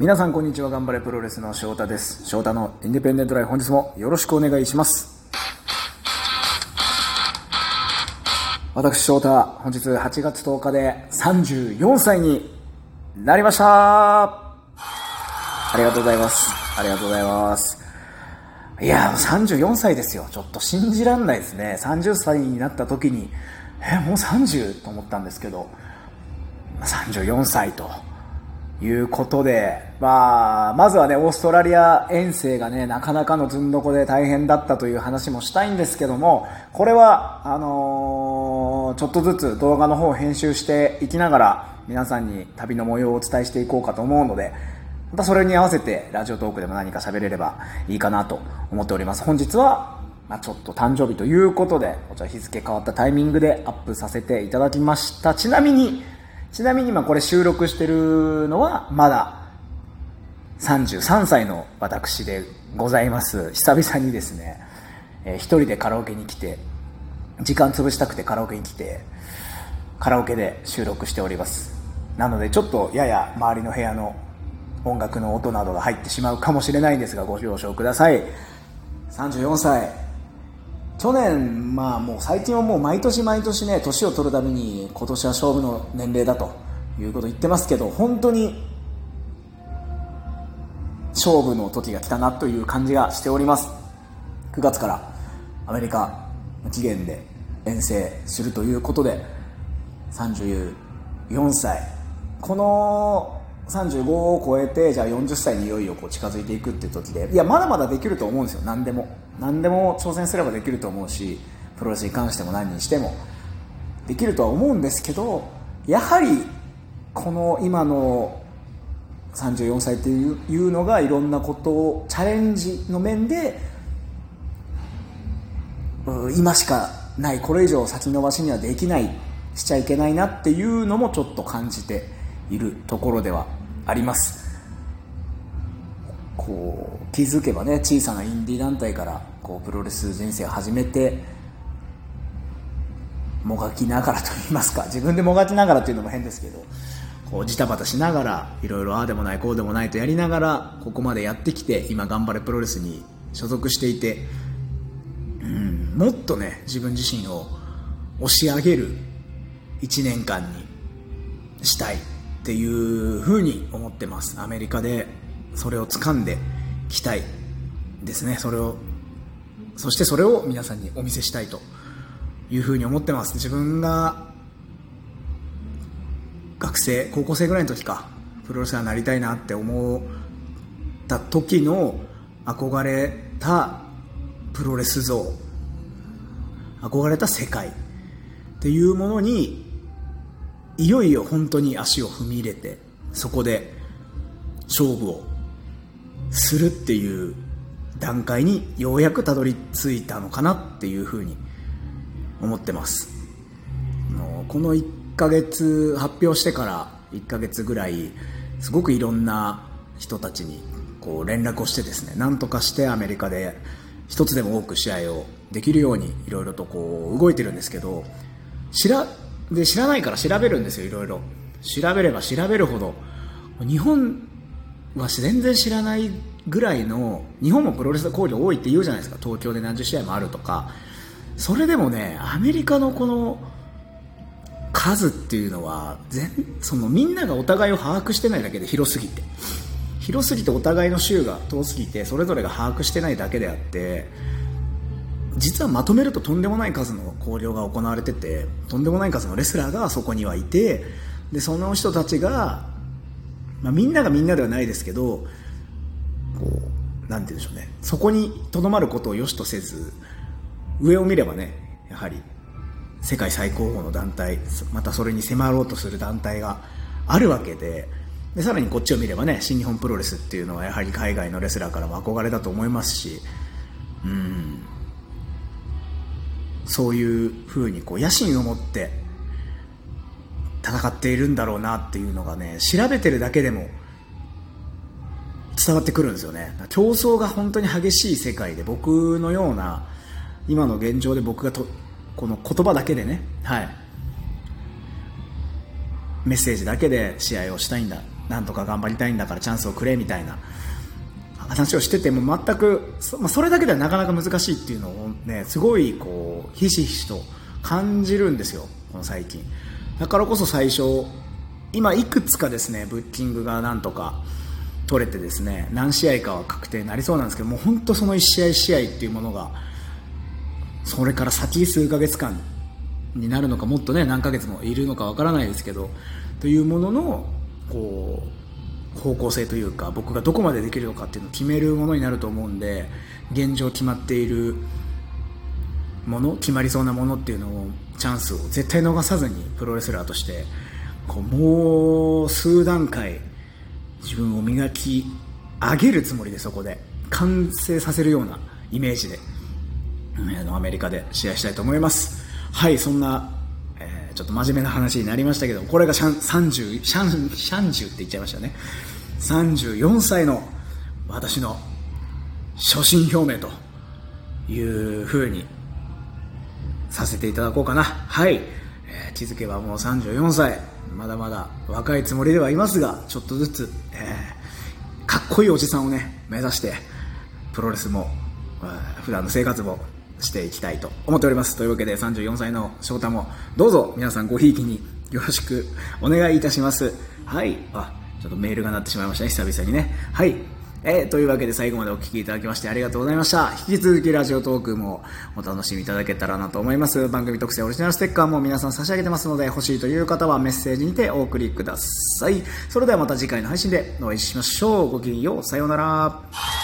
皆さんこんにちは。頑張れプロレスの翔太です。翔太のインディペンデントライフ本日もよろしくお願いします。私翔太本日8月10日で34歳になりました。ありがとうございます。ありがとうございます。いや34歳ですよ。ちょっと信じらんないですね。30歳になった時にえもう 30? と思ったんですけど34歳と。いうことで、まあ、まずはね、オーストラリア遠征がね、なかなかのずんどこで大変だったという話もしたいんですけども、これは、あのー、ちょっとずつ動画の方を編集していきながら、皆さんに旅の模様をお伝えしていこうかと思うので、またそれに合わせてラジオトークでも何か喋れればいいかなと思っております。本日は、まあ、ちょっと誕生日ということで、こちら日付変わったタイミングでアップさせていただきました。ちなみに、ちなみに今これ収録してるのはまだ33歳の私でございます。久々にですね、えー、一人でカラオケに来て、時間潰したくてカラオケに来て、カラオケで収録しております。なのでちょっとやや周りの部屋の音楽の音などが入ってしまうかもしれないんですがご了承ください。34歳、去年、まあもう最近はもう毎年毎年ね、年を取るために今年は勝負の年齢だということ言ってますけど、本当に勝負の時が来たなという感じがしております。9月からアメリカ期限で遠征するということで、34歳。この35を超えてじゃあ40歳にいよいよこう近づいていくっていう時でいやまだまだできると思うんですよ。何でも。何でも挑戦すればできると思うしプロレスに関しても何にしても。できるとは思うんですけどやはりこの今の34歳っていうのがいろんなことをチャレンジの面で今しかないこれ以上先延ばしにはできないしちゃいけないなっていうのもちょっと感じているところではあります。こう気づけばね小さなインディー団体からこうプロレス人生を始めてもがきながらと言いますか自分でもがきながらというのも変ですけどこうジタバタしながらいろいろああでもないこうでもないとやりながらここまでやってきて今頑張れプロレスに所属していて、うん、もっとね自分自身を押し上げる1年間にしたい。っていうふうに思ってます。アメリカでそれを掴んできたいですね。それをそしてそれを皆さんにお見せしたいというふうに思ってます。自分が学生高校生ぐらいの時かプロレスラーになりたいなって思った時の憧れたプロレス像憧れた世界っていうものにいよいよ本当に足を踏み入れてそこで勝負をするっていう段階にようやくたどり着いたのかなっていうふうに思ってます。この1ヶ月発表してから1ヶ月ぐらいすごくいろんな人たちにこう連絡をしてですねなんとかしてアメリカで一つでも多く試合をできるようにいろいろとこう動いてるんですけど知らで知らないから調べるんですよいろいろ。調べれば調べるほど。日本は全然知らないぐらいの日本もプロレス交流多いって言うじゃないですか。東京で何十試合もあるとか。それでもねアメリカのこの数っていうのは全そのみんながお互いを把握してないだけで広すぎて。広すぎてお互いの州が遠すぎてそれぞれが把握してないだけであって実はまとめるととんでもない数の交流が行われててとんでもない数のレスラーがそこにはいてでその人たちが、まあ、みんながみんなではないですけどこうなんて言うんでしょうね。そこにとどまることを良しとせず上を見ればねやはり世界最高峰の団体またそれに迫ろうとする団体があるわけででさらにこっちを見ればね新日本プロレスっていうのはやはり海外のレスラーからも憧れだと思いますしうん。そういうふうにこう野心を持って戦っているんだろうなっていうのがね調べてるだけでも伝わってくるんですよね。競争が本当に激しい世界で僕のような今の現状で僕がとこの言葉だけでねはい。メッセージだけで試合をしたいんだ。なんとか頑張りたいんだからチャンスをくれみたいな。話をしてても全くそ,、まあ、それだけではなかなか難しいっていうのをねすごいこうひしひしと感じるんですよこの最近。だからこそ最初今いくつかですねブッキングがなんとか取れてですね何試合かは確定になりそうなんですけどもう本当その1試合1試合っていうものがそれから先数ヶ月間になるのかもっとね何ヶ月もいるのかわからないですけどというもののこう方向性というか僕がどこまでできるのかっていうのを決めるものになると思うんで現状決まっているもの決まりそうなものっていうのをチャンスを絶対逃さずにプロレスラーとしてこうもう数段階自分を磨き上げるつもりでそこで完成させるようなイメージで、あのアメリカで試合したいと思います。はいそんな、ちょっと真面目な話になりましたけどこれがシャン30シャンシャンジュって言っちゃいましたね。34歳の私の初心表明というふうにさせていただこうかな。はい、えー、気づけばもう34歳。まだまだ若いつもりではいますがちょっとずつ、えー、かっこいいおじさんをね目指してプロレスも、えー、普段の生活もしていきたいと思っておりますというわけで34歳の翔太もどうぞ皆さんごひいきによろしくお願いいたしますはいあちょっとメールが鳴ってしまいましたね久々にねはいえー、というわけで最後までお聴きいただきましてありがとうございました。引き続きラジオトークもお楽しみいただけたらなと思います。番組特製オリジナルステッカーも皆さん差し上げてますので欲しいという方はメッセージにてお送りください。それではまた次回の配信でお会いしましょう。ごきげんよう。さようなら。